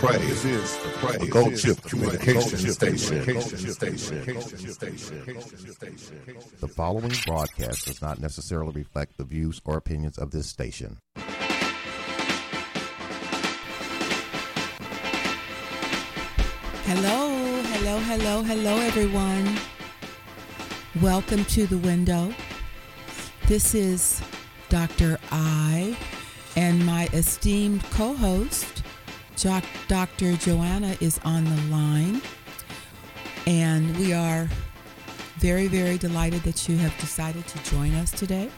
This is the Pray. The Gold Chip Communication Station. The following broadcast does not necessarily reflect the views or opinions of this station. Hello, hello, hello, hello, everyone. Welcome to the window. This is Dr. I and my esteemed co host, Dr. Joanna, is on the line. And we are very, very delighted that you have decided to join us today.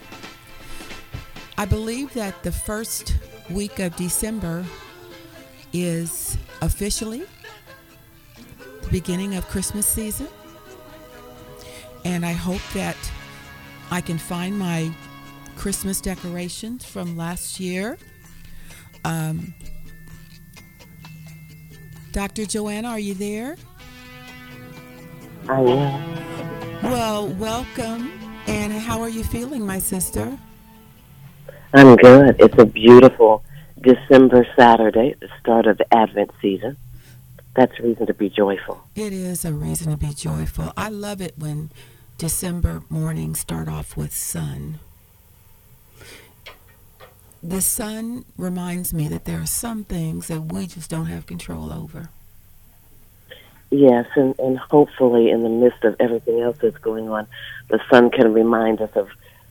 I believe that the first week of December is officially the beginning of Christmas season. And I hope that I can find my Christmas decorations from last year. Um, Dr. Joanna, are you there? I am. Well, welcome. And how are you feeling, my sister? I'm good. It's a beautiful December Saturday, the start of the Advent season. That's a reason to be joyful. It is a reason to be joyful. I love it when December mornings start off with sun. The sun reminds me that there are some things that we just don't have control over. Yes, and, and hopefully, in the midst of everything else that's going on, the sun can remind us of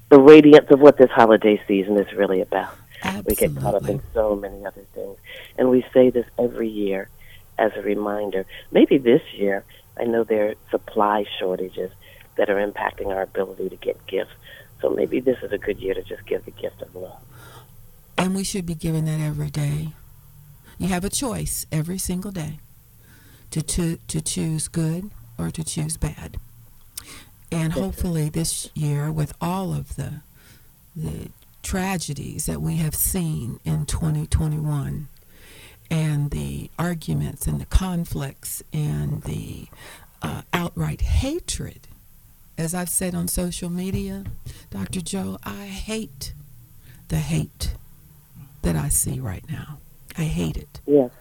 the radiance of what this holiday season is really about. Absolutely. We get caught up in so many other things. And we say this every year as a reminder. Maybe this year, I know there are supply shortages that are impacting our ability to get gifts. So maybe this is a good year to just give the gift of love. And we should be given that every day. You have a choice every single day to, to, to choose good or to choose bad. And hopefully this year, with all of the, the tragedies that we have seen in 2021, and the arguments and the conflicts and the uh, outright hatred, as I've said on social media, Dr. Joe, I hate the hate that I see right now. I hate it. Yes.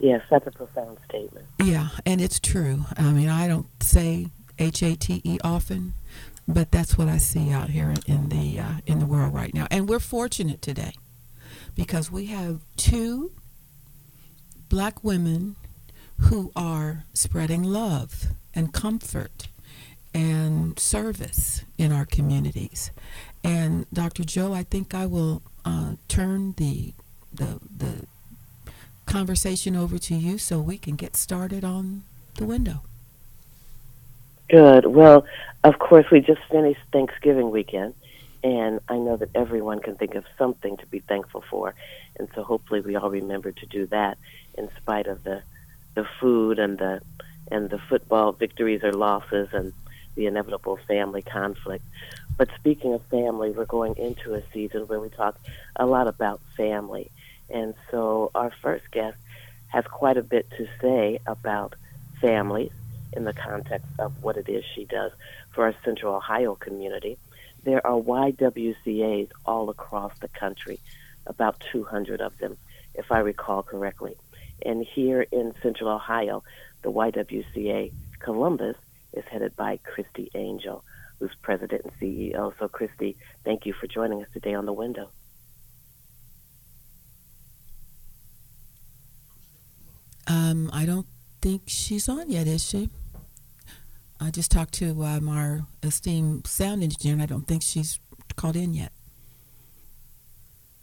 Yes, that's a profound statement. Yeah, and it's true. I mean, I don't say H A T E often, but that's what I see out here in the uh, in the world right now. And we're fortunate today because we have two black women who are spreading love and comfort and service in our communities. And Dr. Joe, I think I will uh, turn the the the conversation over to you so we can get started on the window. Good. Well, of course, we just finished Thanksgiving weekend, and I know that everyone can think of something to be thankful for, and so hopefully we all remember to do that in spite of the the food and the and the football victories or losses and the inevitable family conflict. But speaking of family, we're going into a season where we talk a lot about family. And so our first guest has quite a bit to say about families in the context of what it is she does for our Central Ohio community. There are YWCAs all across the country, about 200 of them, if I recall correctly. And here in Central Ohio, the YWCA Columbus is headed by Christie Angel, who's president and CEO. So, Christie, thank you for joining us today on the window. Um, I don't think she's on yet, is she? I just talked to um, our esteemed sound engineer, and I don't think she's called in yet.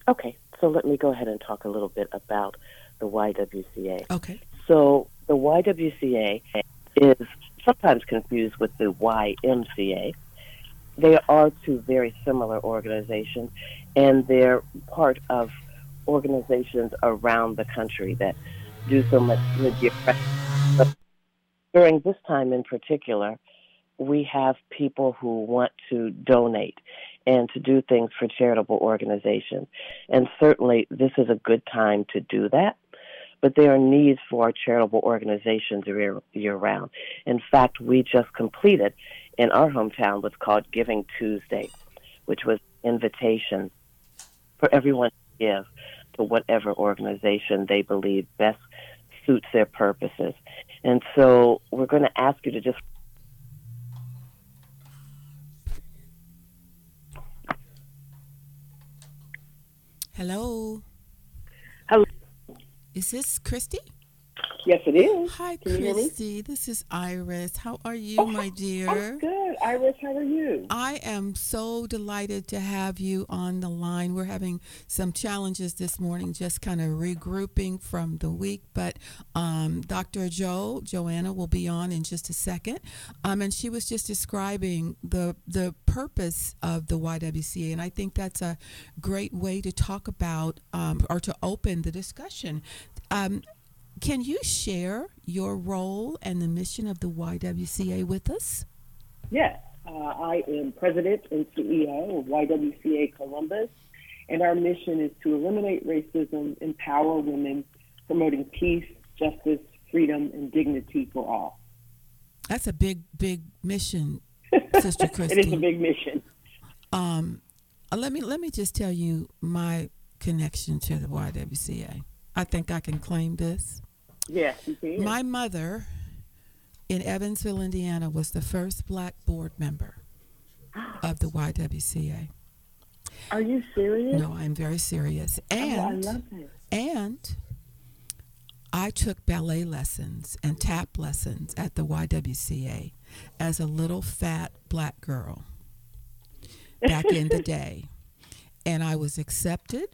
Okay, so let me go ahead and talk a little bit about the YWCA. Okay. So, the YWCA is sometimes confused with the YMCA. They are two very similar organizations, and they're part of organizations around the country that do so much good. But during this time in particular, we have people who want to donate and to do things for charitable organizations. And certainly, this is a good time to do that. But there are needs for our charitable organizations year, year round. In fact, we just completed in our hometown what's called Giving Tuesday, which was invitation for everyone to give to whatever organization they believe best suits their purposes. And so we're going to ask you to just Hello. Hello. Is this Christie? Yes, it is. Hi, Can you hear me? Christie. This is Iris. How are you, Oh, my dear? I'm good. Iris, how are you? I am so delighted to have you on the line. We're having some challenges this morning, just kind of regrouping from the week. But um, Dr. Joe, Joanna, will be on in just a second. Um, and she was just describing the the purpose of the YWCA, and I think that's a great way to talk about um, or to open the discussion. Um, can you share your role and the mission of the YWCA with us? Yes, uh, I am president and CEO of YWCA Columbus, and our mission is to eliminate racism, empower women, promoting peace, justice, freedom, and dignity for all. That's a big, big mission, Sister Christie. It is a big mission. um, uh, let me let me just tell you my connection to the YWCA. I think I can claim this. Yes, you can. My mother in Evansville, Indiana, was the first black board member of the YWCA. Are you serious? No, I'm very serious. Oh, I And love that. and I took ballet lessons and tap lessons at the YWCA as a little fat black girl back in the day. And I was accepted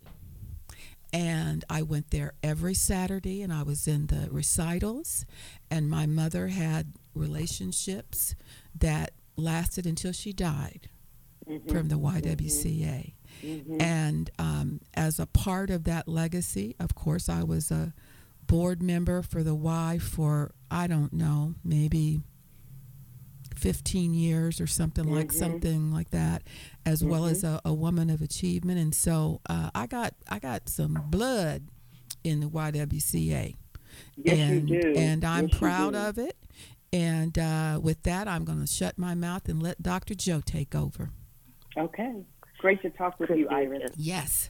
and I went there every Saturday and I was in the recitals. And my mother had relationships that lasted until she died mm-hmm. from the mm-hmm. YWCA. Mm-hmm. And um, as a part of that legacy, of course, I was a board member for the Y for, I don't know, maybe 15 years or something like something like that as well as a, a woman of achievement and so uh, I got I got some blood in the YWCA Yes, and you do. and I'm Yes, proud of it and uh, with that I'm going to shut my mouth and let Dr. Joe take over Okay. Great to talk with you, Iris. yes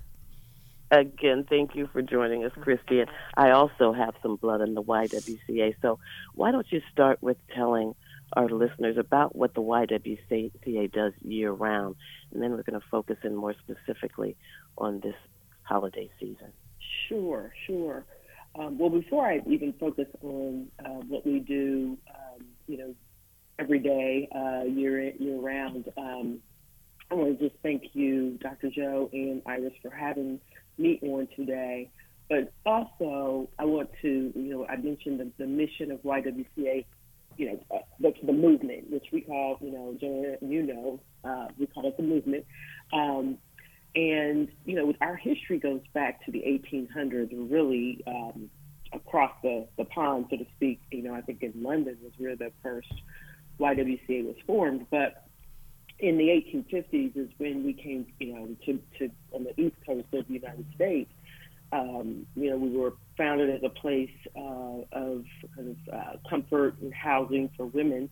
Again, thank you for joining us, Christie. And I also have some blood in the YWCA. So why don't you start with telling our listeners about what the YWCA does year round, and then we're going to focus in more specifically on this holiday season. Sure, sure. Um, well, before I even focus on uh, what we do, um, you know, every day, uh, year year round, um, I want to just thank you, Dr. Joe and Iris, for having me on today. But also, I want to, you know, I mentioned the, the mission of YWCA, you know, uh, the, the movement, which we call, you know, you know, uh, we call it the movement. Um, and, you know, our history goes back to the 1800s really um, across the, the pond, so to speak. You know, I think in London was where the first YWCA was formed. But in the 1850s is when we came, you know, to, to on the east coast of the United States. Um, you know, we were founded as a place uh, of kind of uh, comfort and housing for women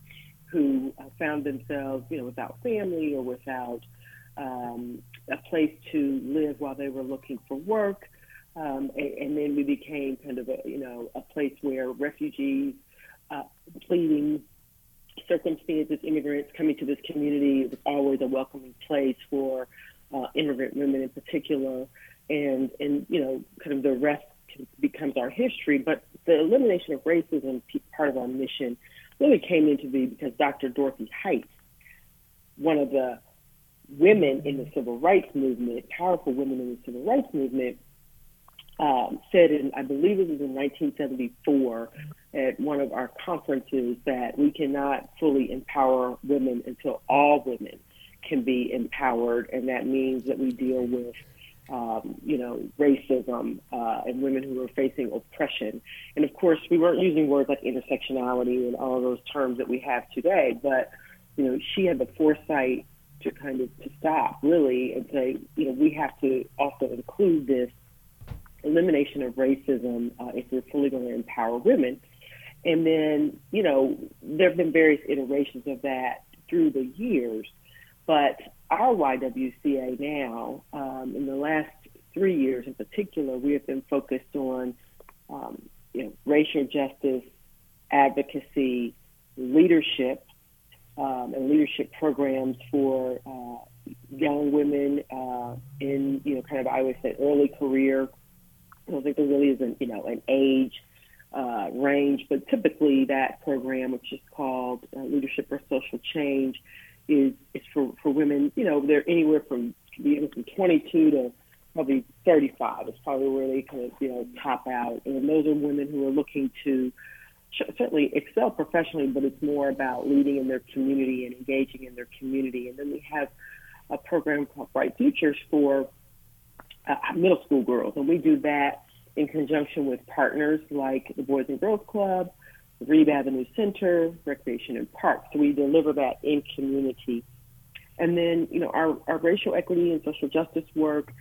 who uh, found themselves, you know, without family or without um, a place to live while they were looking for work. Um, and, and then we became kind of a, you know, a place where refugees, uh, pleading circumstances, immigrants coming to this community, it was always a welcoming place for uh, immigrant women in particular. And, and, you know, kind of the rest becomes our history. But the elimination of racism, part of our mission, really came into being because Dr. Dorothy Height, one of the women in the civil rights movement, powerful women in the civil rights movement, um, said in, I believe it was in 1974 at one of our conferences that we cannot fully empower women until all women can be empowered, and that means that we deal with, um, you know, racism uh, and women who were facing oppression. And of course, we weren't using words like intersectionality and all those terms that we have today, but you know, she had the foresight to kind of to stop really and say, you know, we have to also include this elimination of racism uh, if we're fully going to empower women. And then, you know, there have been various iterations of that through the years, but our YWCA now, um, in the last three years in particular, we have been focused on um, you know, racial justice, advocacy, leadership, um, and leadership programs for uh, young women uh, in, you know, kind of, I would say, early career. I don't think there really is an, you know, an age uh, range, but typically that program, which is called uh, Leadership for Social Change, is is for, for women. You know, they're anywhere from from 22 to probably 35 is probably where they kind of you know top out, and those are women who are looking to certainly excel professionally, but it's more about leading in their community and engaging in their community. And then we have a program called Bright Futures for uh, middle school girls, and we do that in conjunction with partners like the Boys and Girls Club, Reeb Avenue Center, Recreation and Parks. So we deliver that in community. And then, you know, our, our racial equity and social justice work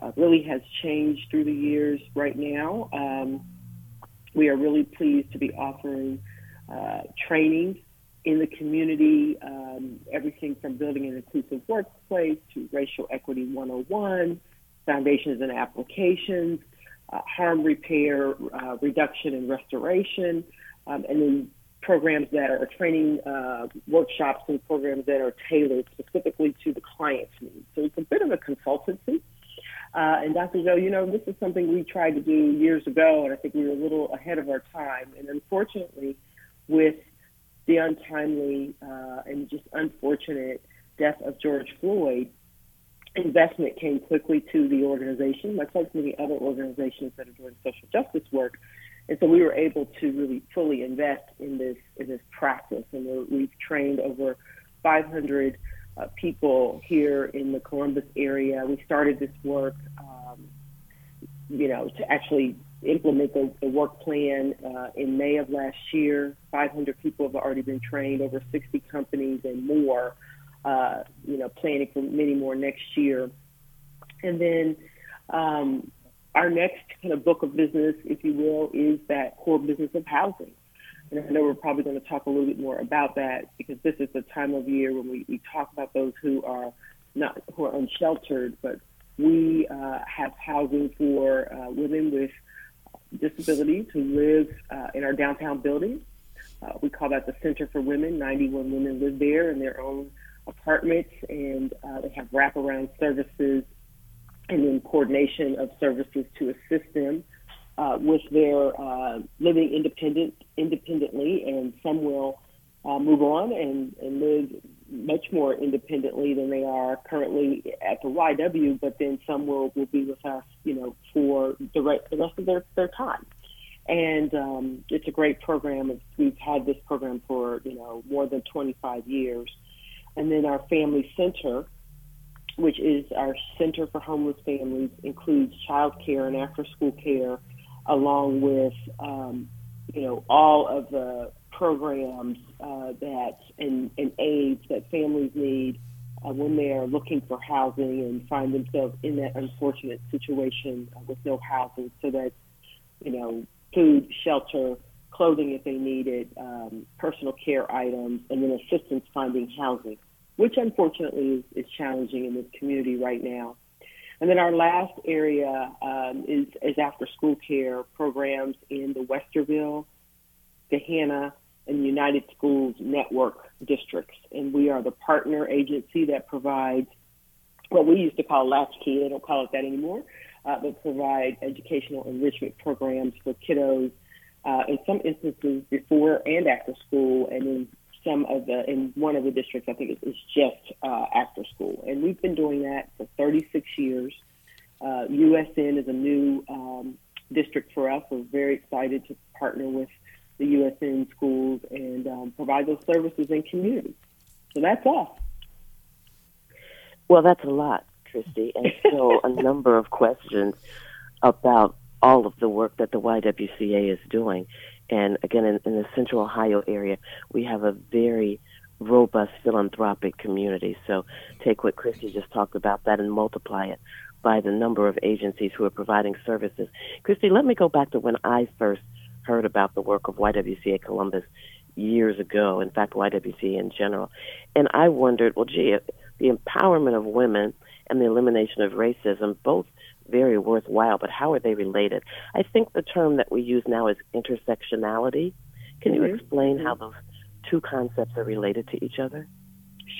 uh, really has changed through the years right now. Um, we are really pleased to be offering uh, training in the community, um, everything from building an inclusive workplace to racial equity 101, foundations and applications, uh, harm repair, uh, reduction and restoration, um, and then programs that are training uh, workshops and programs that are tailored specifically to the client's needs. So it's a bit of a consultancy. Uh, and Dr. Joe, you know, this is something we tried to do years ago, and I think we were a little ahead of our time. And unfortunately, with the untimely uh, and just unfortunate death of George Floyd, investment came quickly to the organization, much like many other organizations that are doing social justice work. And so we were able to really fully invest in this in this practice, and we've trained over 500 uh, people here in the Columbus area. We started this work, um, you know, to actually implement the, the work plan uh, in May of last year. 500 people have already been trained, over 60 companies and more. Uh, you know, planning for many more next year. And then um, our next kind of book of business, if you will, is that core business of housing. And I know we're probably going to talk a little bit more about that because this is the time of year when we, we talk about those who are not who are unsheltered, but we uh, have housing for uh, women with disabilities who live uh, in our downtown building. Uh, we call that the Center for Women. 91 women live there in their own apartments, and uh, they have wraparound services and then coordination of services to assist them uh, with their uh, living independent independently, and some will uh, move on and, and live much more independently than they are currently at the YW. But then some will, will be with us, you know, for the, right, the rest of their, their time. And um, it's a great program. We've had this program for you know more than 25 years. And then our family center, which is our center for homeless families, includes child care and after school care along with um, you know all of the programs uh, that and, and aids that families need uh, when they are looking for housing and find themselves in that unfortunate situation uh, with no housing. So that you know food, shelter, clothing if they need it, um, personal care items, and then assistance finding housing, which unfortunately is, is challenging in this community right now. And then our last area um, is, is after school care programs in the Westerville, Gahanna, and United Schools Network districts. And we are the partner agency that provides what we used to call latchkey, they don't call it that anymore, uh, but provide educational enrichment programs for kiddos uh, in some instances before and after school, and in some of the in one of the districts, I think it's, just uh, after school, and we've been doing that for 36 years. Uh, USN is a new um, district for us. We're very excited to partner with the USN schools and um, provide those services in community. So that's all. Well, that's a lot, Christie, and still a number of questions about all of the work that the YWCA is doing. And again, in, in the Central Ohio area, we have a very robust philanthropic community. So take what Christie just talked about that and multiply it by the number of agencies who are providing services. Christie, let me go back to when I first heard about the work of YWCA Columbus years ago, in fact, YWCA in general. And I wondered, well, gee, the empowerment of women and the elimination of racism both very worthwhile, but how are they related? I think the term that we use now is intersectionality. Can you Mhm. explain Mhm. how those two concepts are related to each other?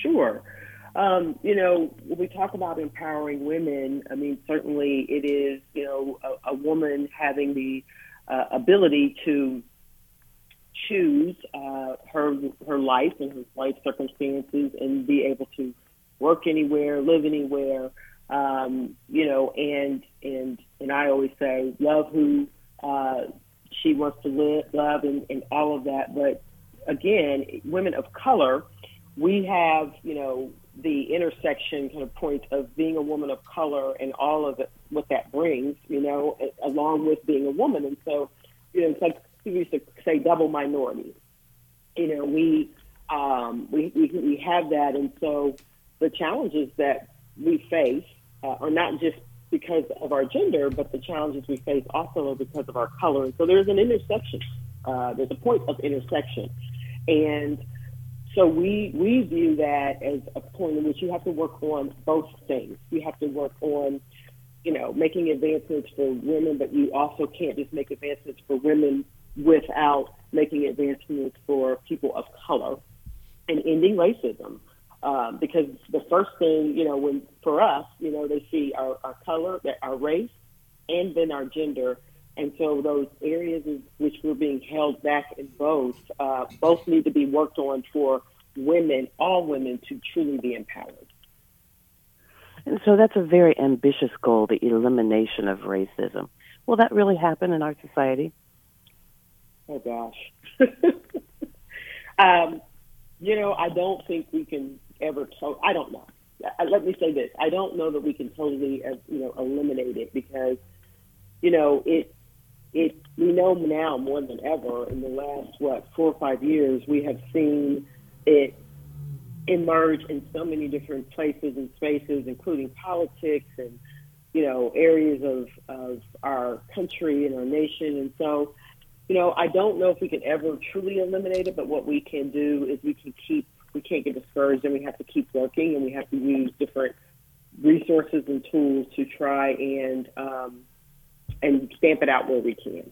Sure. Um, you know, when we talk about empowering women, I mean, certainly it is, you know, a, a woman having the uh, ability to choose uh, her her life and her life circumstances and be able to work anywhere, live anywhere, um, you know, and and and I always say love who uh, she wants to live, love, and, and all of that. But again, women of color, we have you know the intersection kind of point of being a woman of color and all of it, what that brings, you know, along with being a woman. And so, you know, it's like people used to say double minority. You know, we um, we, we we have that, and so the challenges that we face uh, are not just because of our gender, but the challenges we face also are because of our color. And so there's an intersection. Uh, there's a point of intersection, and so we we view that as a point in which you have to work on both things. You have to work on, you know, making advancements for women, but you also can't just make advancements for women without making advancements for people of color and ending racism. Um, because the first thing, you know, when for us, you know, they see our, our color, our race, and then our gender. And so those areas in which we're being held back in both, uh, both need to be worked on for women, all women, to truly be empowered. And so that's a very ambitious goal, the elimination of racism. Will that really happen in our society? Oh gosh. um, you know, I don't think we can ever. To- I don't know. Let me say this: I don't know that we can totally, uh, you know, eliminate it because, you know, it. It we know now more than ever in the last what four or five years we have seen it emerge in so many different places and spaces, including politics and you know areas of of our country and our nation, and so you know, I don't know if we can ever truly eliminate it, but what we can do is we can keep, we can't get discouraged and we have to keep working and we have to use different resources and tools to try and, um, and stamp it out where we can.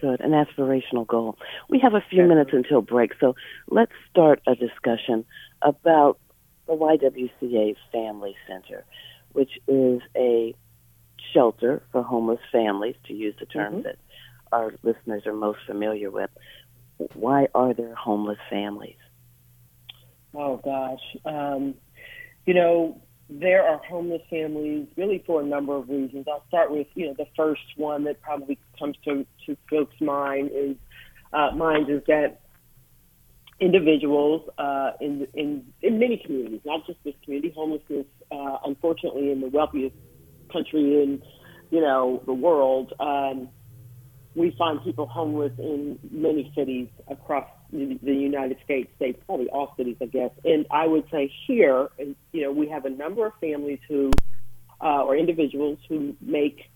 Good, an aspirational goal. We have a few minutes until break, so let's start a discussion about the YWCA Family Center, which is a shelter for homeless families, to use the term Mhm. that our listeners are most familiar with. Why are there homeless families? Oh gosh. Um, you know, there are homeless families really for a number of reasons. I'll start with, you know, the first one that probably comes to, to folks' mind is uh, minds is that individuals uh, in, in in many communities, not just this community, homelessness, uh, unfortunately, in the wealthiest country in you know the world, um, we find people homeless in many cities across the United States, states, probably all cities, I guess. And I would say here, you know, we have a number of families who, uh, or individuals who make,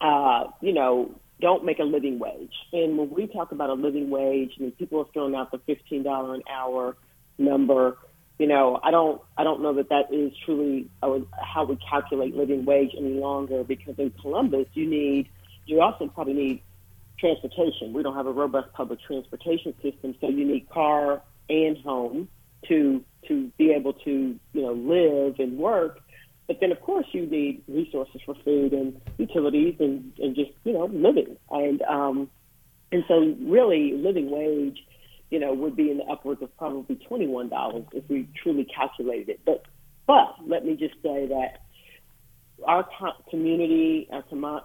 uh, you know, don't make a living wage. And when we talk about a living wage, I mean, people have thrown out the fifteen dollar an hour number. You know, I don't, I don't know that that is truly uh, how we calculate living wage any longer. Because in Columbus, you need, you also probably need transportation. We don't have a robust public transportation system, so you need car and home to to be able to you know live and work. But then, of course, you need resources for food and utilities and, and just you know living. And um, and so, really, living wage, you know, would be in the upwards of probably twenty one dollars if we truly calculated it. But but let me just say that our co- community, our,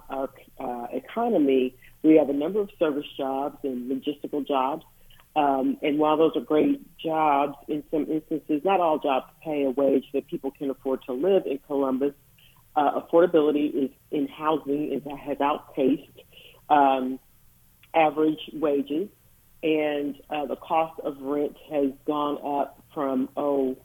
our uh, economy, we have a number of service jobs and logistical jobs. Um, and while those are great jobs, in some instances, not all jobs pay a wage that people can afford to live in Columbus. Uh, affordability is in housing is, has outpaced um, average wages, and uh, the cost of rent has gone up from oh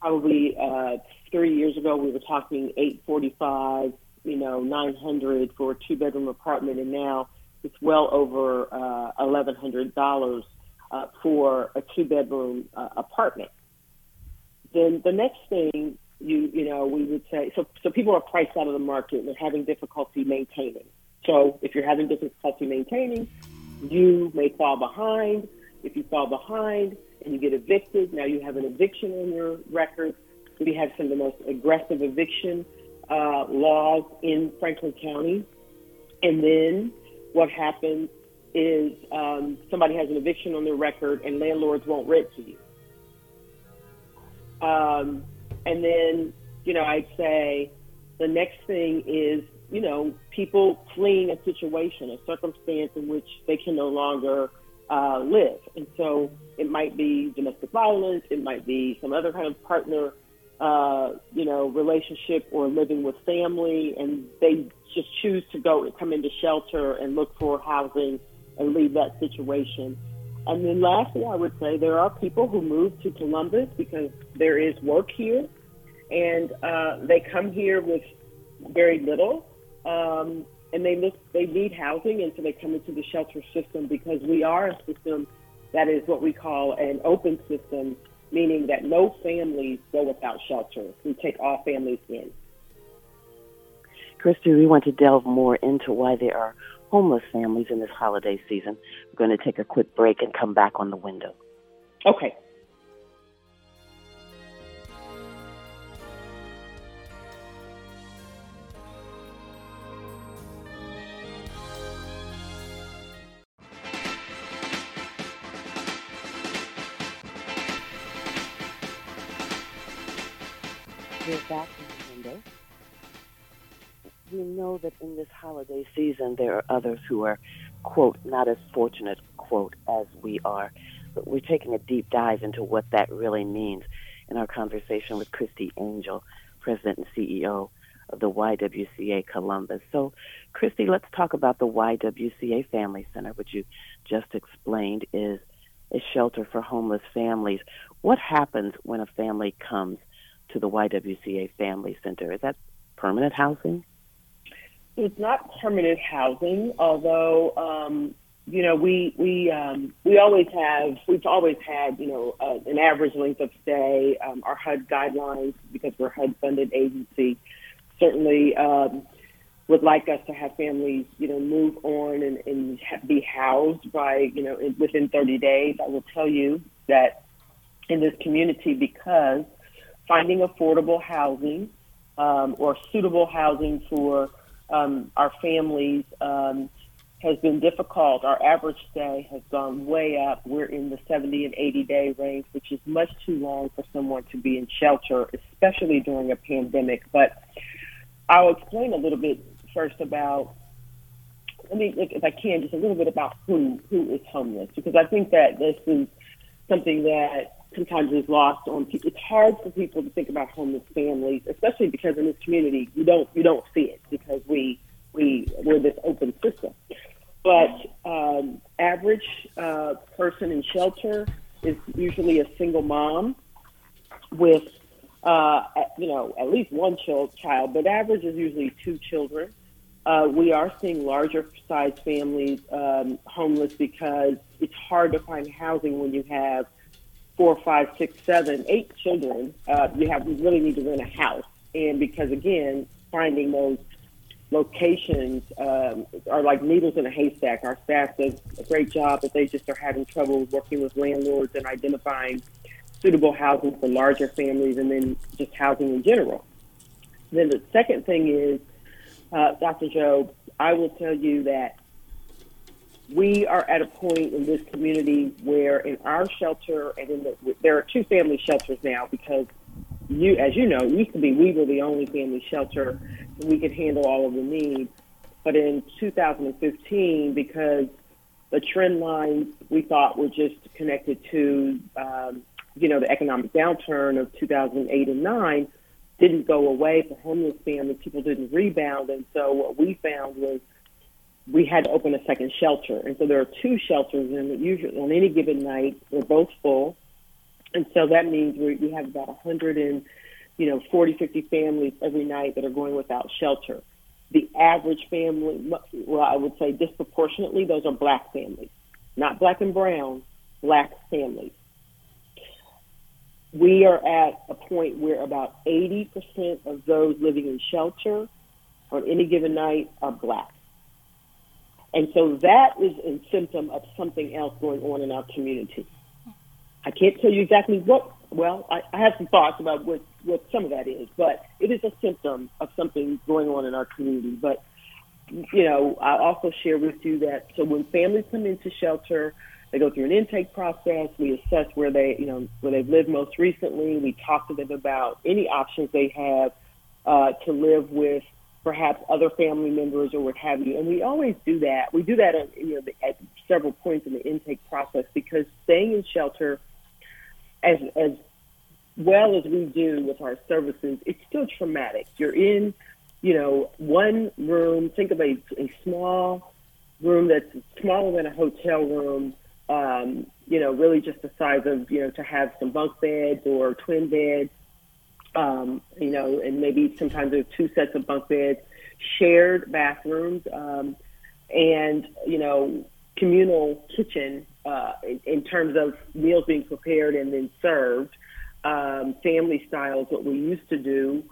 probably uh, three years ago we were talking 845 you know 900 for a two bedroom apartment and now it's well over uh, $1100 uh, for a two bedroom uh, apartment then the next thing you you know we would say so so people are priced out of the market and they're having difficulty maintaining. So if you're having difficulty maintaining, you may fall behind. If you fall behind and you get evicted, now you have an eviction on your record. We have some of the most aggressive eviction uh, laws in Franklin County. And then what happens is um, somebody has an eviction on their record and landlords won't rent to you. Um, and then, you know, I'd say the next thing is, you know, people fleeing a situation, a circumstance in which they can no longer uh, live. And so it might be domestic violence, it might be some other kind of partner, uh, you know, relationship or living with family, and they just choose to go and come into shelter and look for housing and leave that situation. And then lastly, I would say there are people who move to Columbus because there is work here, and uh, they come here with very little, um, and they look they need housing, and so they come into the shelter system because we are a system that is what we call an open system, meaning that no families go without shelter. We take all families in. Christie, we want to delve more into why there are homeless families in this holiday season. We're going to take a quick break and come back on the window. Okay. Know that in this holiday season there are others who are, quote, not as fortunate, quote, as we are. But we're taking a deep dive into what that really means in our conversation with Christie Angel, President and CEO of the YWCA Columbus. So, Christie, let's talk about the YWCA Family Center, which you just explained is a shelter for homeless families. What happens when a family comes to the YWCA Family Center? Is that permanent housing? It's not permanent housing, although um, you know we we um, we always have we've always had you know uh, an average length of stay. Um, our HUD guidelines, because we're HUD funded agency, certainly um, would like us to have families you know move on and, and be housed by you know in, within 30 days. I will tell you that in this community because finding affordable housing um, or suitable housing for um, our families um, has been difficult. Our average stay has gone way up. We're in the 70 and 80 day range, which is much too long for someone to be in shelter, especially during a pandemic. But I'll explain a little bit first about. Let me, if I can, just a little bit about who who is homeless, because I think that this is something that sometimes is lost on people. It's hard for people to think about homeless families, especially because in this community you don't you don't see it because we we we're this open system. But um, average uh, person in shelter is usually a single mom with uh, you know at least one child, but average is usually two children. Uh, we are seeing larger size families um, homeless because it's hard to find housing when you have four, five, six, seven, eight children, uh, you have you really need to rent a house. And because again, finding those locations um, are like needles in a haystack. Our staff does a great job, but they just are having trouble working with landlords and identifying suitable housing for larger families, and then just housing in general. Then the second thing is, uh, Dr. Joe, I will tell you that we are at a point in this community where in our shelter and in the there are two family shelters now because you as you know it used to be we were the only family shelter. And we could handle all of the needs. But in 2015 because the trend lines we thought were just connected to um, you know the economic downturn of 2008 and 9 didn't go away. For homeless families people didn't rebound. And so what we found was we had to open a second shelter. And so there are two shelters, and usually on any given night, they're both full. And so that means we, we have about 100 and, you know, 40, 50 families every night that are going without shelter. The average family, well, I would say disproportionately, those are black families, not black and brown, black families. we are at a point where about 80% of those living in shelter on any given night are black. And so that is a symptom of something else going on in our community. I can't tell you exactly what, well, I, I have some thoughts about what, what some of that is, but it is a symptom of something going on in our community. But, you know, I also share with you that so when families come into shelter, they go through an intake process. We assess where they, you know, where they've lived most recently. We talk to them about any options they have uh, to live with perhaps other family members or what have you. And we always do that. We do that at, you know, at several points in the intake process because staying in shelter, as as well as we do with our services, it's still traumatic. You're in, you know, one room. Think of a, a small room that's smaller than a hotel room um, you know, really just the size of, you know, to have some bunk beds or twin beds, um, you know, and maybe sometimes there's two sets of bunk beds, shared bathrooms, um, and, you know, communal kitchen uh, in, in terms of meals being prepared and then served. Um, family style is what we used to do.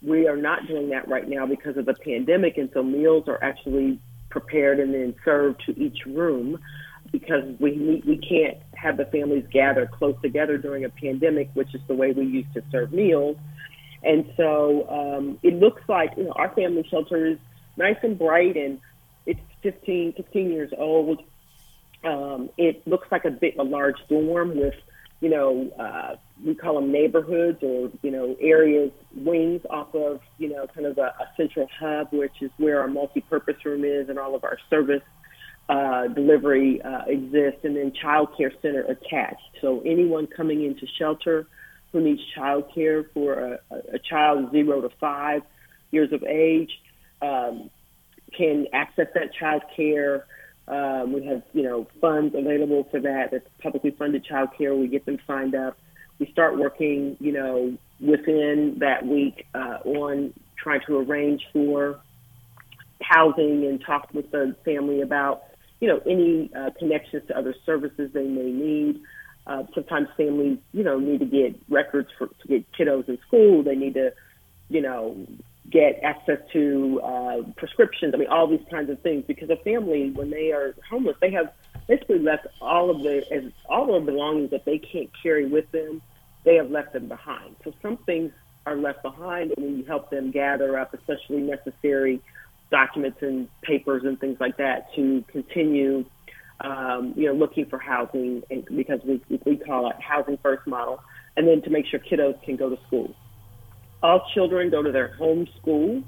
We are not doing that right now because of the pandemic, and so meals are actually prepared and then served to each room because we we can't have the families gather close together during a pandemic, which is the way we used to serve meals. And so um, it looks like you know our family shelter is nice and bright, and it's 15, 15 years old. Um, it looks like a bit a large dorm with you know uh, we call them neighborhoods or you know areas wings off of you know kind of a, a central hub, which is where our multi-purpose room is and all of our service uh, delivery uh, exists, and then child care center attached. So anyone coming into shelter who needs child care for a, a child zero to five years of age um, can access that child care. Um, we have, you know, funds available for that. That's publicly funded child care. We get them signed up. We start working, you know, within that week uh, on trying to arrange for housing and talk with the family about you know, any uh, connections to other services they may need. Uh, sometimes families, you know, need to get records for to get kiddos in school. They need to, you know, get access to uh, prescriptions. I mean, all these kinds of things. Because a family, when they are homeless, they have basically left all of the as all the belongings that they can't carry with them. They have left them behind. So some things are left behind, and when you help them gather up, especially necessary documents and papers and things like that to continue, um, you know, looking for housing and, because we, we call it housing first model, and then to make sure kiddos can go to school. All children go to their home school,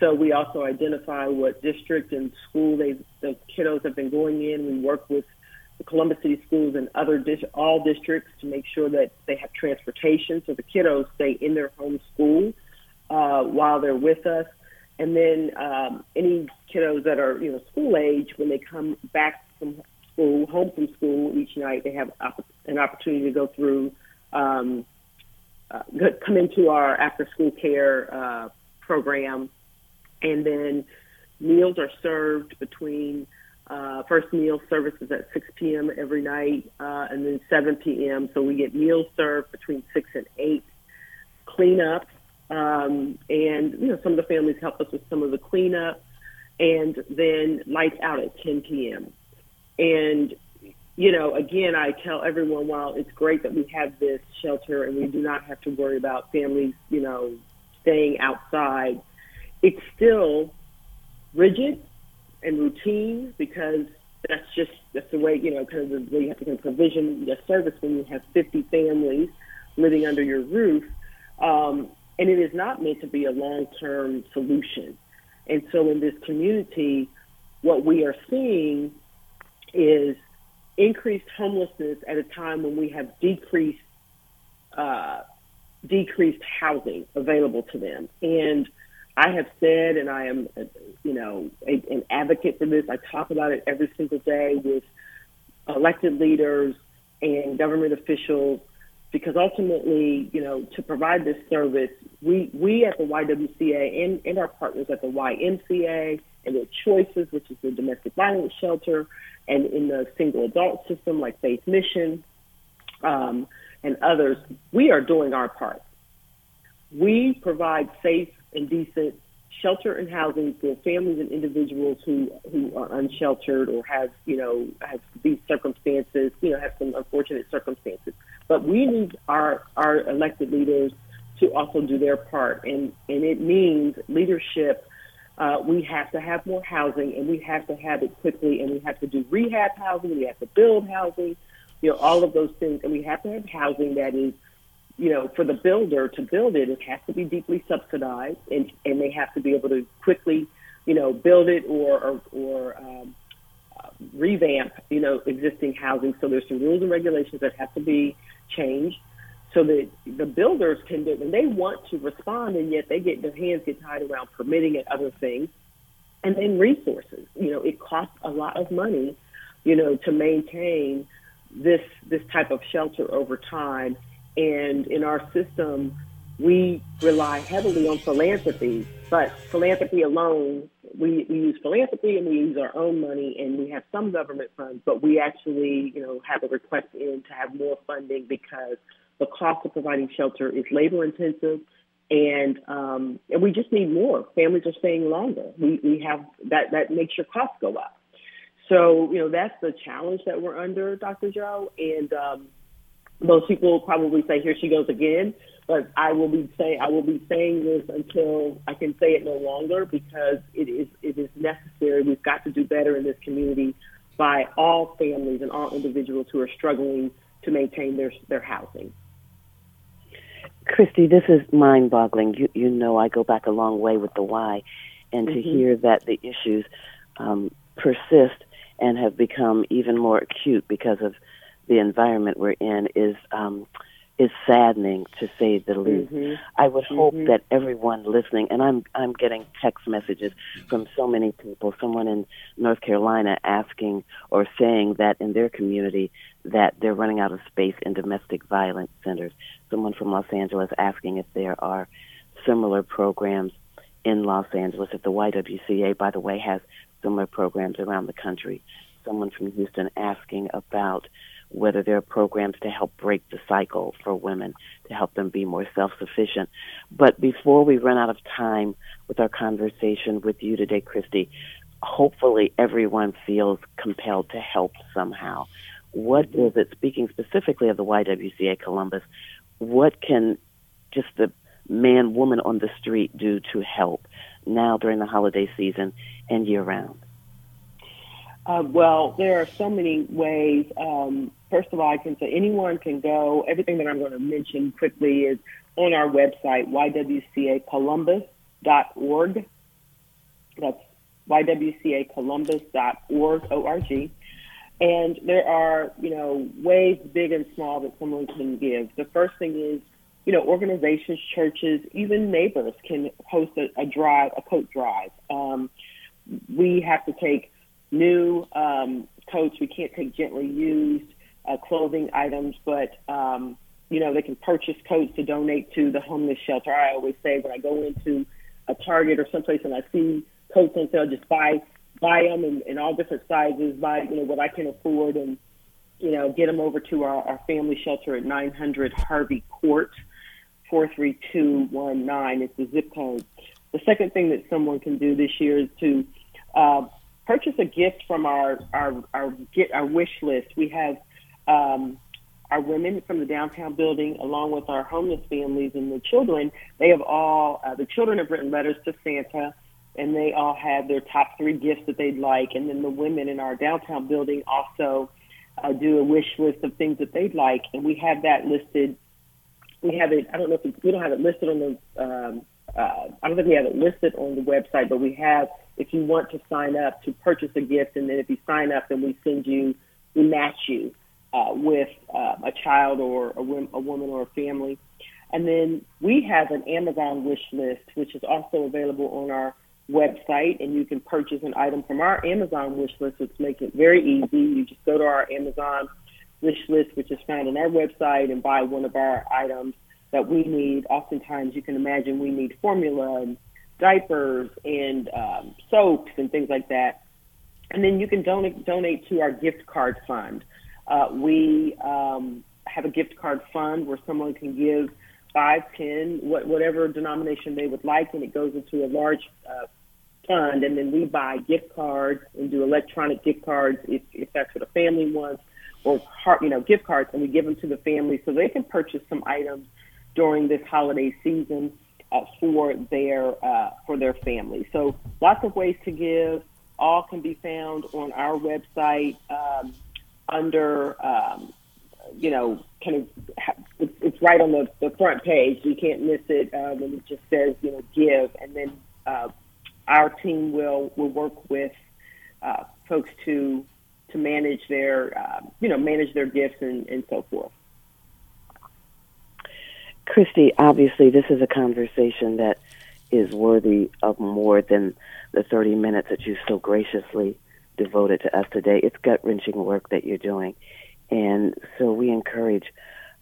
so we also identify what district and school they the kiddos have been going in. We work with the Columbus City schools and other dis- all districts to make sure that they have transportation, so the kiddos stay in their home school uh, while they're with us. And then um, any kiddos that are you know school age, when they come back from school, home from school each night, they have an opportunity to go through, um, uh, come into our after school care uh, program, and then meals are served between uh, first meal services at 6 p.m. every night, uh, and then 7 p.m. So we get meals served between 6 and 8. Cleanup um, and, you know, some of the families help us with some of the cleanup and then lights out at 10 p.m. And, you know, again, I tell everyone while it's great that we have this shelter and we do not have to worry about families, you know, staying outside, it's still rigid and routine because that's just that's the way you know kind of the way you have to kind of provision the service when you have 50 families living under your roof. Um, and it is not meant to be a long term solution. And so in this community, what we are seeing is increased homelessness at a time when we have decreased uh, decreased housing available to them. And I have said, and I am, you know, a, an advocate for this. I talk about it every single day with elected leaders and government officials because ultimately, you know, to provide this service, we, we at the YWCA and, and our partners at the YMCA and their choices, which is the domestic violence shelter, and in the single adult system like Faith Mission, um, and others, we are doing our part. We provide safe and decent shelter and housing for families and individuals who who are unsheltered or have you know have these circumstances you know have some unfortunate circumstances. But we need our our elected leaders to also do their part, and and it means leadership. Uh, we have to have more housing, and we have to have it quickly, and we have to do rehab housing. We have to build housing, you know, all of those things, and we have to have housing that is you know, for the builder to build it, it has to be deeply subsidized, and and they have to be able to quickly, you know, build it or or, or um, revamp, you know, existing housing. So there's some rules and regulations that have to be changed, so that the builders can do, and they want to respond, and yet they get their hands get tied around permitting and other things, and then resources. You know, it costs a lot of money, you know, to maintain this this type of shelter over time and in our system, we rely heavily on philanthropy, but philanthropy alone, we, we use philanthropy and we use our own money and we have some government funds, but we actually, you know, have a request in to have more funding because the cost of providing shelter is labor intensive and um, and we just need more. Families are staying longer. We we have that that makes your costs go up. So you know that's the challenge that we're under, Dr. Joe, and um, most people will probably say, "Here she goes again," but I will be say I will be saying this until I can say it no longer because it is it is necessary. We've got to do better in this community by all families and all individuals who are struggling to maintain their their housing. Christie, this is mind-boggling. You you know I go back a long way with the why, and mm-hmm. to hear that the issues um, persist and have become even more acute because of the environment we're in is um, is saddening to say the least. Mm-hmm. I would hope mm-hmm. that everyone listening, and I'm I'm getting text messages from so many people. Someone in North Carolina asking or saying that in their community that they're running out of space in domestic violence centers. Someone from Los Angeles asking if there are similar programs in Los Angeles. If the YWCA, by the way, has similar programs around the country. Someone from Houston asking about whether there are programs to help break the cycle for women, to help them be more self sufficient. But before we run out of time with our conversation with you today, Christie, hopefully everyone feels compelled to help somehow. What is it, speaking specifically of the YWCA Columbus, what can just the man, woman on the street do to help now during the holiday season and year round? Uh, well, there are so many ways. Um, first of all, I can say anyone can go. Everything that I'm going to mention quickly is on our website, ywcacolumbus.org. That's ywcacolumbus.org, O-R-G. And there are, you know, ways big and small that someone can give. The first thing is, you know, organizations, churches, even neighbors can host a, a drive, a coat drive. Um, we have to take new um, coats. We can't take gently used uh, clothing items, but um, you know they can purchase coats to donate to the homeless shelter. I always say when I go into a Target or someplace and I see coats on sale, just buy buy them in, in all different sizes, buy you know what I can afford, and you know get them over to our, our family shelter at 900 Harvey Court, 43219. It's the zip code. The second thing that someone can do this year is to uh, purchase a gift from our our our get our wish list. We have um, our women from the downtown building, along with our homeless families and the children. They have all uh, the children have written letters to Santa, and they all have their top three gifts that they'd like. And then the women in our downtown building also uh, do a wish list of things that they'd like, and we have that listed. We have it. I don't know if we, don't have it listed on the. Um, uh, I don't think we have it listed on the website, but we have if you want to sign up to purchase a gift, and then if you sign up, then we send you, we match you uh, with uh, a child or a, a woman or a family. And then we have an Amazon wish list, which is also available on our website, and you can purchase an item from our Amazon wish list, which makes it very easy. You just go to our Amazon wish list, which is found on our website, and buy one of our items that we need. Oftentimes, you can imagine we need formula and diapers and um, soaps and things like that. And then you can donate donate to our gift card fund. Uh, we um, have a gift card fund where someone can give five, ten, what, whatever denomination they would like, and it goes into a large uh, fund. And then we buy gift cards and do electronic gift cards if, if that's what a family wants, or you know gift cards, and we give them to the family so they can purchase some items during this holiday season uh, for their uh, for their family. So lots of ways to give. All can be found on our website um, under um, you know kind of it's, it's right on the, the front page. You can't miss it uh, when it just says you know give, and then uh, our team will will work with uh, folks to to manage their uh, you know manage their gifts and, and so forth. Christie, obviously, this is a conversation that is worthy of more than the 30 minutes that you so graciously devoted to us today. It's gut wrenching work that you're doing. And so we encourage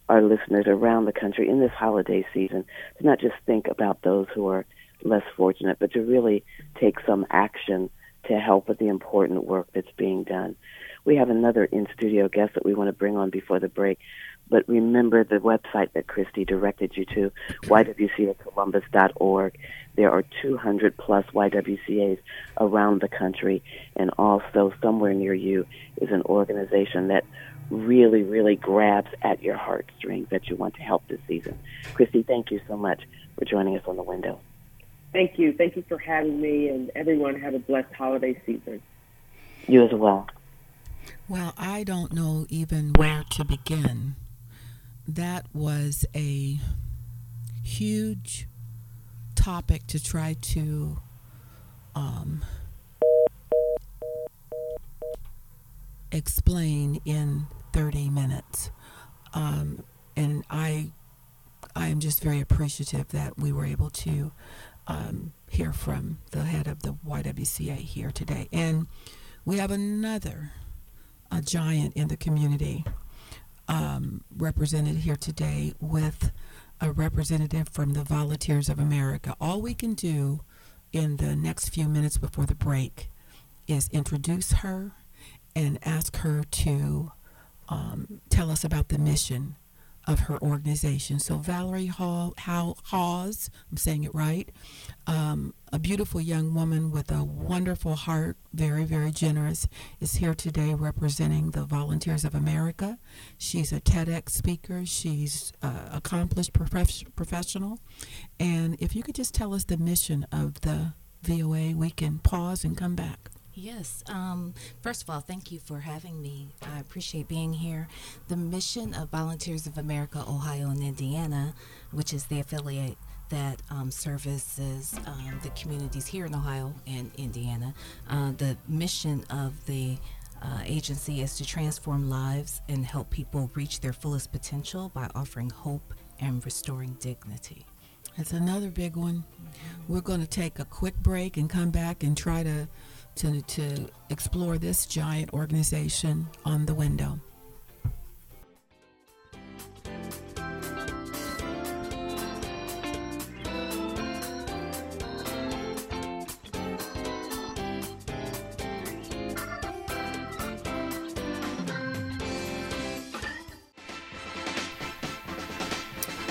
our listeners around the country in this holiday season to not just think about those who are less fortunate, but to really take some action to help with the important work that's being done. We have another in studio guest that we want to bring on before the break. But remember the website that Christie directed you to, ywcacolumbus.org. There are 200 plus YWCAs around the country, and also somewhere near you is an organization that really, really grabs at your heartstrings that you want to help this season. Christie, thank you so much for joining us on the window. Thank you. Thank you for having me, and everyone have a blessed holiday season. You as well. Well, I don't know even where to begin that was a huge topic to try to um, explain in 30 minutes. Um, and I, I am just very appreciative that we were able to um, hear from the head of the YWCA here today. And we have another a giant in the community um, represented here today with a representative from the Volunteers of America. All we can do in the next few minutes before the break is introduce her and ask her to um, tell us about the mission of her organization. So Valerie Hall, How, Hawes, I'm saying it right, um, a beautiful young woman with a wonderful heart, very, very generous, is here today representing the Volunteers of America. She's a TEDx speaker. She's uh, accomplished prof- professional. And if you could just tell us the mission of the VOA, we can pause and come back. Yes. Um, first of all, thank you for having me. I appreciate being here. The mission of Volunteers of America, Ohio, and Indiana, which is the affiliate that um, services um, the communities here in Ohio and Indiana, uh, the mission of the uh, agency is to transform lives and help people reach their fullest potential by offering hope and restoring dignity. That's another big one. Mm-hmm. We're going to take a quick break and come back and try to to, to explore this giant organization on the window.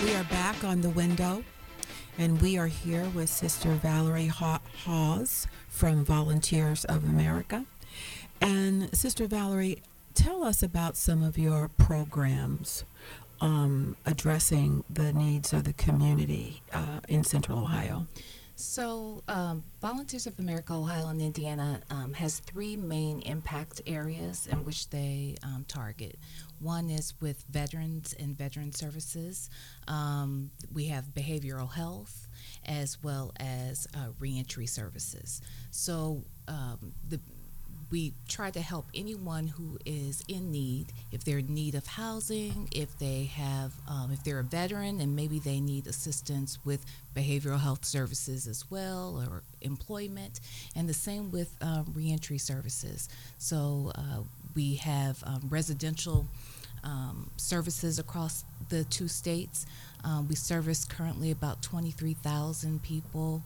We are back on the window, and we are here with Sister Valerie Hawes from Volunteers of America. And Sister Valerie, tell us about some of your programs um, addressing the needs of the community uh, in Central Ohio. So, um, Volunteers of America, Ohio, and Indiana um, has three main impact areas in which they um, target. One is with veterans and veteran services. Um, we have behavioral health, as well as uh, reentry services. So um, the we try to help anyone who is in need. If they're in need of housing if they have um, if they're a veteran and maybe they need assistance with behavioral health services as well or employment and the same with um, reentry services. So uh, we have um, residential um, services across the two states um, we service currently about 23,000 people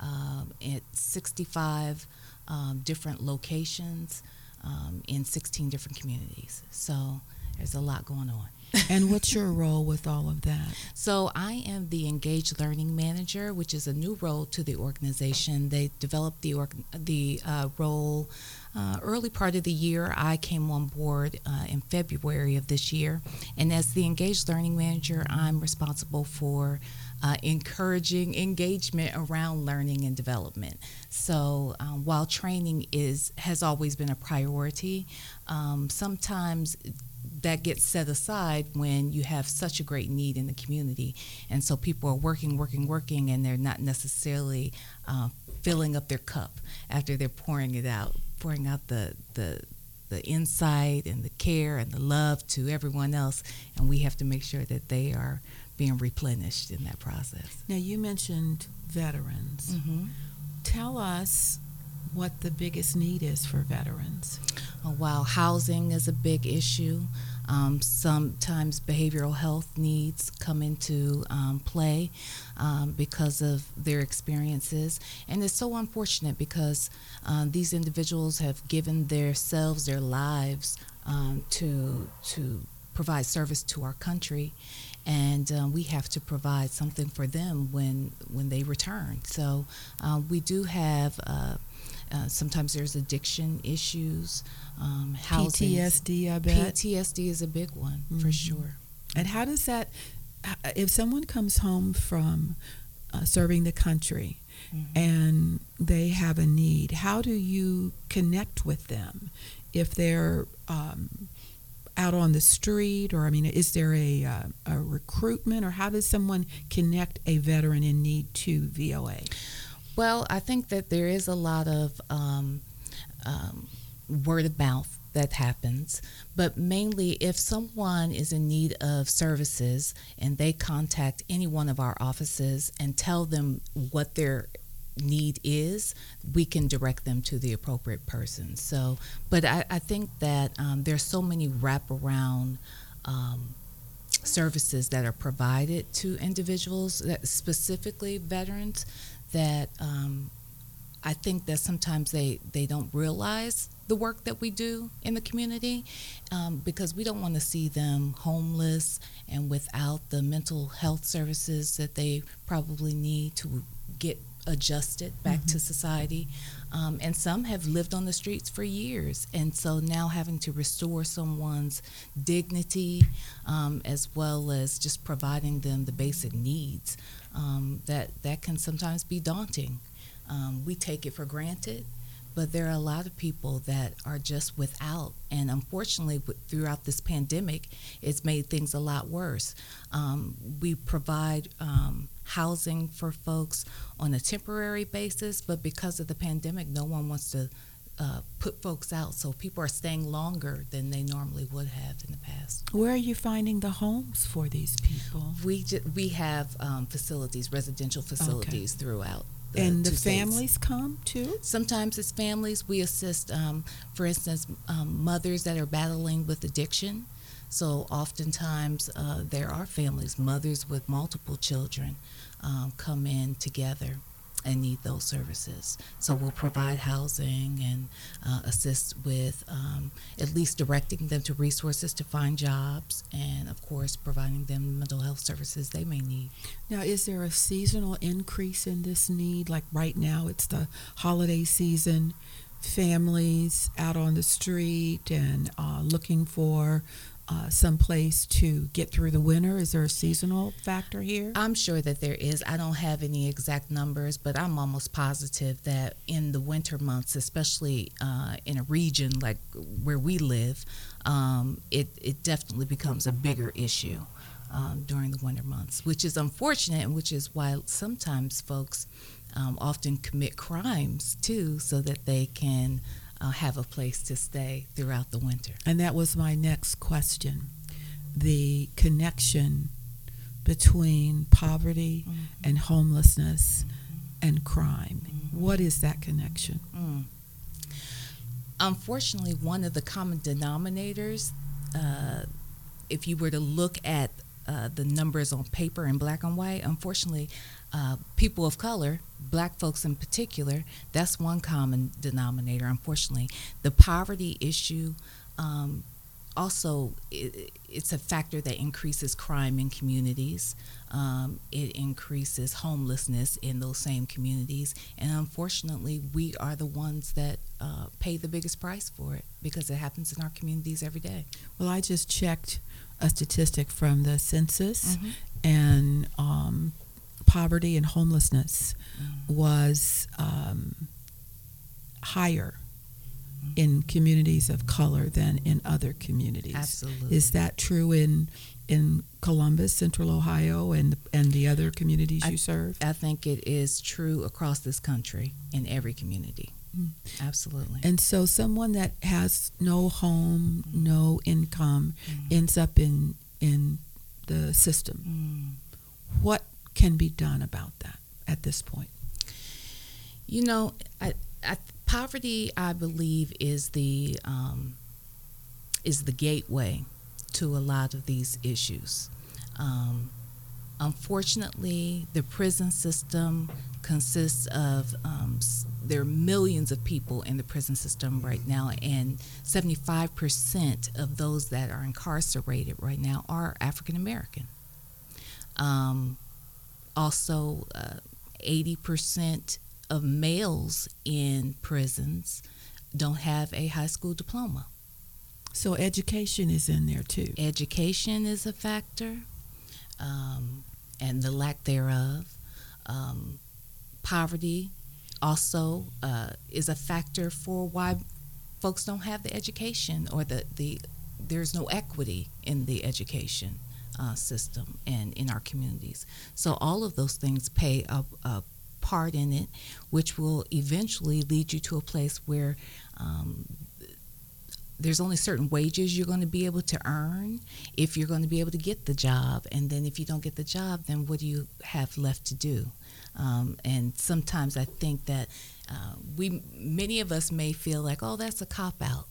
um, at 65 um, different locations um, in 16 different communities. So there's a lot going on. and what's your role with all of that? So I am the Engaged Learning Manager, which is a new role to the organization. They developed the org- the uh, role uh, early part of the year. I came on board uh, in February of this year, and as the Engaged Learning Manager, I'm responsible for uh, encouraging engagement around learning and development. So um, while training is has always been a priority, um, sometimes that gets set aside when you have such a great need in the community, and so people are working, working, working, and they're not necessarily uh, filling up their cup after they're pouring it out, pouring out the the the insight and the care and the love to everyone else, and we have to make sure that they are being replenished in that process. Now, you mentioned veterans. Mm-hmm. Tell us what the biggest need is for veterans. Uh, while housing is a big issue, um, sometimes behavioral health needs come into um, play um, because of their experiences. And it's so unfortunate because uh, these individuals have given themselves, their lives um, to, to provide service to our country and um, we have to provide something for them when when they return. So uh, we do have. Uh, uh, sometimes there's addiction issues, um, housing. PTSD, I bet. PTSD is a big one mm-hmm. for sure. And how does that, if someone comes home from uh, serving the country mm-hmm. and they have a need, how do you connect with them if they're um, out on the street or i mean is there a, uh, a recruitment or how does someone connect a veteran in need to voa well i think that there is a lot of um, um, word of mouth that happens but mainly if someone is in need of services and they contact any one of our offices and tell them what their need is, we can direct them to the appropriate person. So, but I, I think that um, there's so many wraparound um, services that are provided to individuals, specifically veterans, that um, I think that sometimes they, they don't realize the work that we do in the community um, because we don't want to see them homeless and without the mental health services that they probably need to get adjusted back mm-hmm. to society. Um, and some have lived on the streets for years. And so now having to restore someone's dignity um, as well as just providing them the basic needs, um, that, that can sometimes be daunting. Um, we take it for granted but there are a lot of people that are just without. And unfortunately, throughout this pandemic, it's made things a lot worse. Um, we provide um, housing for folks on a temporary basis, but because of the pandemic, no one wants to uh, put folks out, so people are staying longer than they normally would have in the past. Where are you finding the homes for these people? We ju- we have um, facilities, residential facilities okay. throughout the and the families states. come too. Sometimes it's families. We assist, um, for instance, um, mothers that are battling with addiction. So oftentimes uh, there are families, mothers with multiple children, um, come in together and need those services. So we'll provide housing and uh, assist with um, at least directing them to resources to find jobs and, of course, providing them mental health services they may need. Now, is there a seasonal increase in this need? Like right now, it's the holiday season. Families out on the street and uh, looking for uh, someplace to get through the winter? Is there a seasonal factor here? I'm sure that there is. I don't have any exact numbers, but I'm almost positive that in the winter months, especially uh, in a region like where we live, um, it, it definitely becomes a bigger issue. Um, during the winter months, which is unfortunate, and which is why sometimes folks um, often commit crimes too, so that they can uh, have a place to stay throughout the winter. And that was my next question the connection between poverty mm-hmm. and homelessness mm-hmm. and crime. Mm-hmm. What is that connection? Mm. Unfortunately, one of the common denominators, uh, if you were to look at uh, the numbers on paper in black and white, unfortunately, uh, people of color, black folks in particular, that's one common denominator, unfortunately. The poverty issue um, also, it, it's a factor that increases crime in communities. Um, it increases homelessness in those same communities, and unfortunately, we are the ones that uh, pay the biggest price for it because it happens in our communities every day. Well, I just checked a statistic from the census, Mhm. and um, poverty and homelessness was um, higher in communities of color than in other communities. Absolutely. Is that true in in Columbus, Central Ohio, and and the other communities I- you serve? I think it is true across this country in every community. Mm. Absolutely. And so, someone that has no home, no income, Mm. ends up in in the system. Mm. What can be done about that at this point? You know, I, I, poverty, I believe, is the um, is the gateway to a lot of these issues. Um, unfortunately, the prison system consists of um, there are millions of people in the prison system right now, and 75% of those that are incarcerated right now are African American. Um, also, uh, 80% of males in prisons don't have a high school diploma. So, education is in there too. Education is a factor, um, and the lack thereof. Um, poverty also uh, is a factor for why folks don't have the education or the, the there's no equity in the education uh, system and in our communities. So all of those things pay a, a part in it, which will eventually lead you to a place where um, there's only certain wages you're going to be able to earn if you're going to be able to get the job. And then if you don't get the job then what do you have left to do? Um, and sometimes i think that uh, we many of us may feel like oh that's a cop out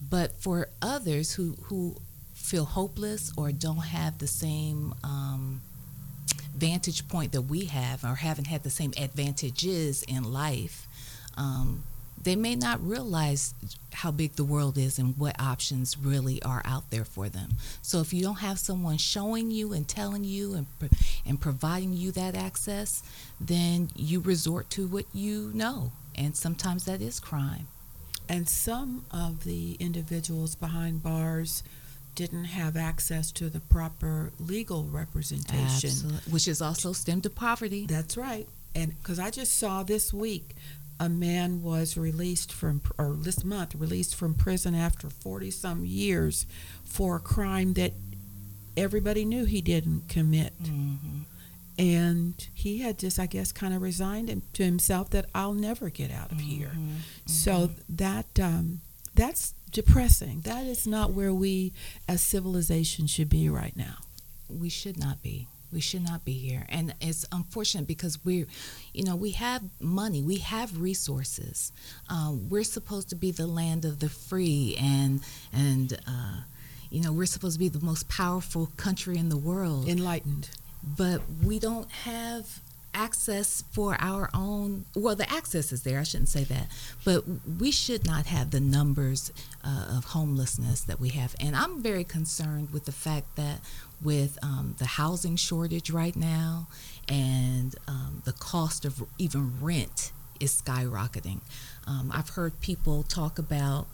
but for others who who feel hopeless or don't have the same um, vantage point that we have or haven't had the same advantages in life um, they may not realize how big the world is and what options really are out there for them. So if you don't have someone showing you and telling you and and providing you that access, then you resort to what you know, and sometimes that is crime. And some of the individuals behind bars didn't have access to the proper legal representation. Absolute- which is also stemmed to poverty. That's right. And because I just saw this week, a man was released from, or this month, released from prison after 40 some years for a crime that everybody knew he didn't commit. hmm And he had just, I guess, kind of resigned him- to himself that I'll never get out of here. Mm-hmm. So that um, that's depressing. That is not where we as civilization should be right now. we should not be. We should not be here. And it's unfortunate because we're, you know, we have money, we have resources. Um, we're supposed to be the land of the free, and and uh, you know, we're supposed to be the most powerful country in the world. Enlightened. but we don't have access for our own well the access is there i shouldn't say that but we should not have the numbers uh, of homelessness that we have and i'm very concerned with the fact that with um, the housing shortage right now and um, the cost of even rent is skyrocketing um, i've heard people talk about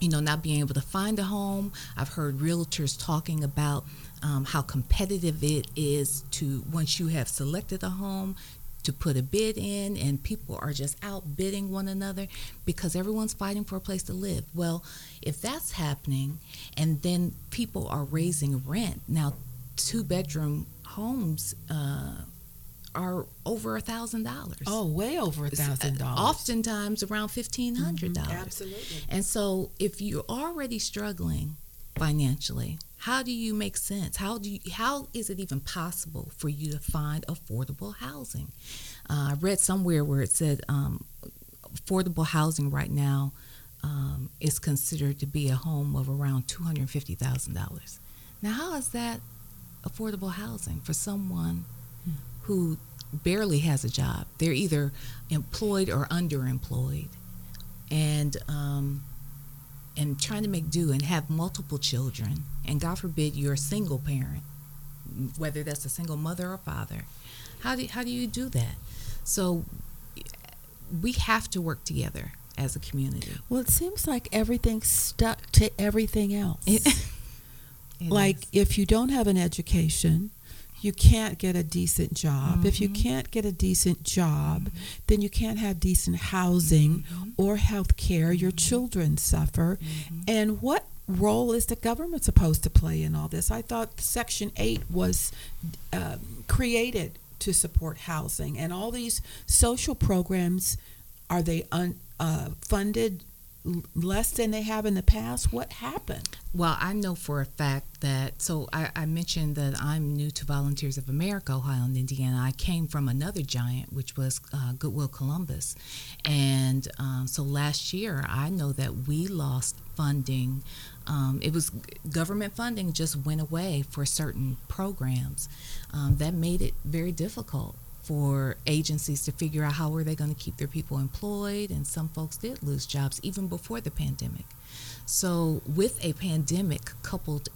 you know, not being able to find a home. I've heard realtors talking about um, how competitive it is to once you have selected a home to put a bid in, and people are just outbidding one another because everyone's fighting for a place to live. Well, if that's happening, and then people are raising rent now, two bedroom homes. Uh, are over a thousand dollars. Oh, way over a thousand dollars. Oftentimes around fifteen hundred dollars. Absolutely. And so, if you're already struggling financially, how do you make sense? How do you, how is it even possible for you to find affordable housing? Uh, I read somewhere where it said um, affordable housing right now um, is considered to be a home of around two hundred fifty thousand dollars. Now, how is that affordable housing for someone who barely has a job? They're either employed or underemployed, and um, and trying to make do and have multiple children, and God forbid you're a single parent, whether that's a single mother or father, how do how do you do that? So we have to work together as a community. Well, it seems like everything's stuck to everything else. It- it like is. if you don't have an education, you can't get a decent job. If you can't get a decent job, then you can't have decent housing or health care. Your children suffer. And what role is the government supposed to play in all this? I thought Section 8 was uh, created to support housing, and all these social programs are they un, uh, funded less than they have in the past? What happened? Well, I know for a fact that, so I, I mentioned that I'm new to Volunteers of America, Ohio and Indiana. I came from another giant, which was uh, Goodwill Columbus. And um, so last year, I know that we lost funding. Um, it was government funding just went away for certain programs. Um, that made it very difficult for agencies to figure out how were they going to keep their people employed and some folks did lose jobs even before the pandemic. So with a pandemic coupled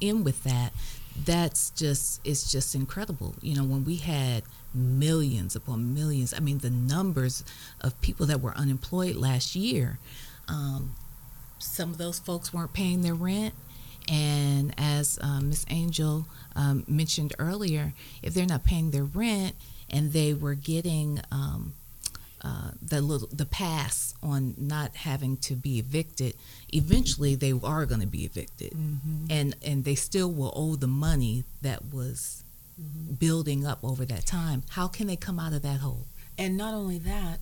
in with that that's just it's just incredible. You know when we had millions upon millions i mean the numbers of people that were unemployed last year um, some of those folks weren't paying their rent. And as um, Miss Angel um, mentioned earlier, if they're not paying their rent and they were getting um, uh, the little the pass on not having to be evicted, eventually they are going to be evicted, and and they still will owe the money that was building up over that time. How can they come out of that hole? And not only that,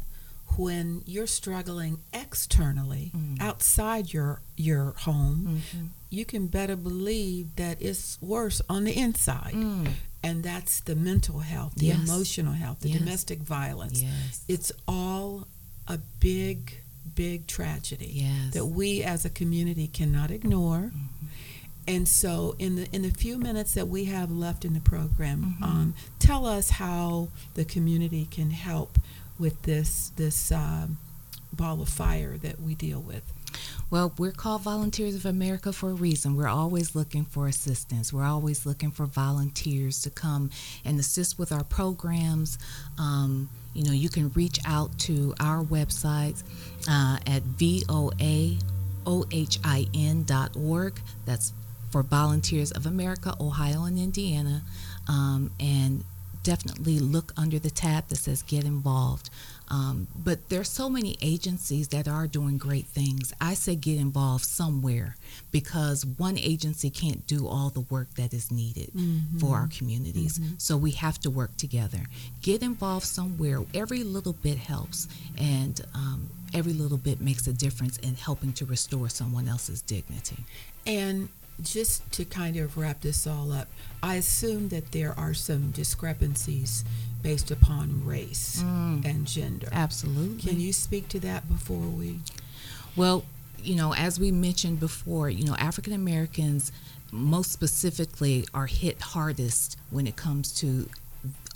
when you're struggling externally Mm. outside your your home, you can better believe that it's worse on the inside. Mm. And that's the mental health, the Yes. emotional health, the Yes. domestic violence. Yes. It's all a big, big tragedy Yes. that we as a community cannot ignore. Mm-hmm. And so, in the in the few minutes that we have left in the program, Mm-hmm. um, tell us how the community can help with this this um, ball of fire that we deal with. Well, we're called Volunteers of America for a reason. We're always looking for assistance. We're always looking for volunteers to come and assist with our programs. Um, you know, you can reach out to our website uh, at voaohin.org. That's for Volunteers of America, Ohio, and Indiana. Um, and definitely look under the tab that says get involved. Um, but there's so many agencies that are doing great things. I say get involved somewhere because one agency can't do all the work that is needed for our communities. So we have to work together. Get involved somewhere. Every little bit helps, and um, every little bit makes a difference in helping to restore someone else's dignity. And just to kind of wrap this all up, I assume that there are some discrepancies based upon race and gender. Absolutely. Can you speak to that before we? Well, you know, as we mentioned before, you know, African Americans most specifically are hit hardest when it comes to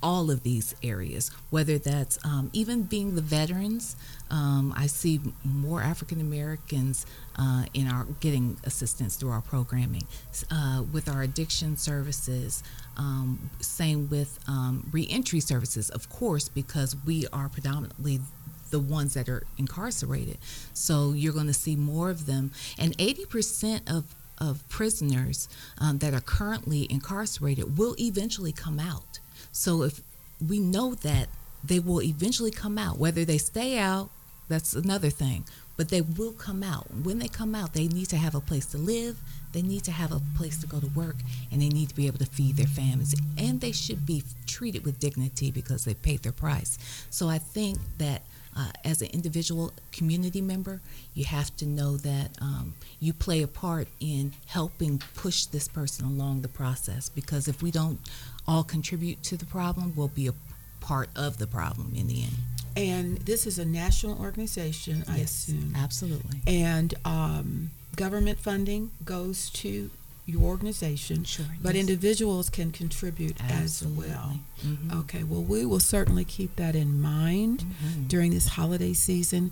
all of these areas, whether that's um, even being the veterans. Um, I see more African Americans uh, in our getting assistance through our programming, uh, with our addiction services. Um, same with um, reentry services, of course, because we are predominantly the ones that are incarcerated. So you're going to see more of them. And 80% of, of prisoners um, that are currently incarcerated will eventually come out. So if we know that they will eventually come out, whether they stay out, that's another thing. But they will come out. When they come out, they need to have a place to live, they need to have a place to go to work, and they need to be able to feed their families. And they should be treated with dignity because they paid their price. So I think that uh, as an individual community member, you have to know that um, you play a part in helping push this person along the process. Because if we don't all contribute to the problem, we'll be a part of the problem in the end. And this is a national organization, I Yes, assume. absolutely. And um, government funding goes to your organization, Sure, but yes. individuals can contribute as Absolutely. well. Mhm. Okay, well, we will certainly keep that in mind Mm-hmm. during this holiday season.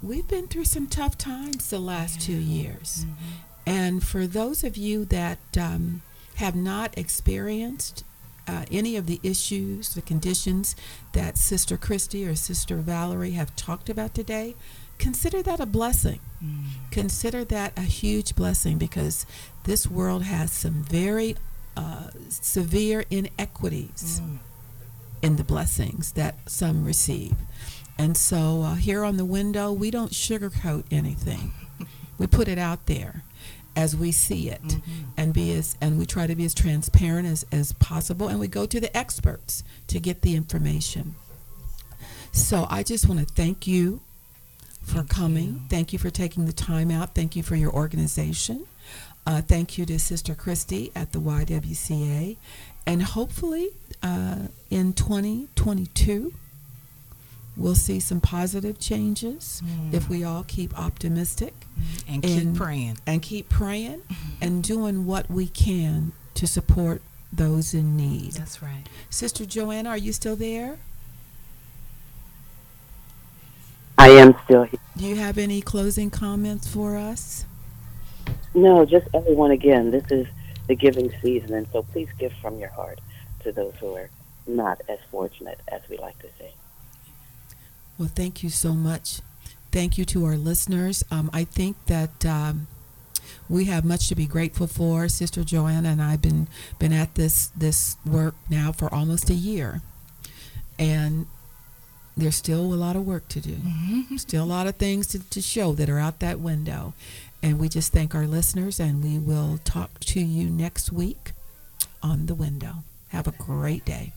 we've been through some tough times the last two years. And for those of you that um, have not experienced uh, any of the issues, the conditions that Sister Christie or Sister Valerie have talked about today, consider that a blessing. Consider that a huge blessing because this world has some very uh, severe inequities in the blessings that some receive. And so uh, here on the window, we don't sugarcoat anything. we put it out there as we see it and be as and we try to be as transparent as, as possible and we go to the experts to get the information. So I just want to thank you for coming. Thank you for taking the time out. Thank you for your organization. Uh, thank you to Sister Christie at the YWCA. And hopefully uh, in 2022, we'll see some positive changes mm. if we all keep optimistic mm. And keep praying. and keep praying and doing what we can to support those in need. That's right. Sister Joanna, are you still there? I am still here. Do you have any closing comments for us? No, just everyone again. This is the giving season, and so please give from your heart to those who are not as fortunate as we like to say. Well, thank you so much. Thank you to our listeners. Um, I think that um, we have much to be grateful for. Sister Joanna and I have been been at this this work now for almost a year, and there's still a lot of work to do. Still a lot of things to, to show that are out that window, and we just thank our listeners. And we will talk to you next week on the window. Have a great day.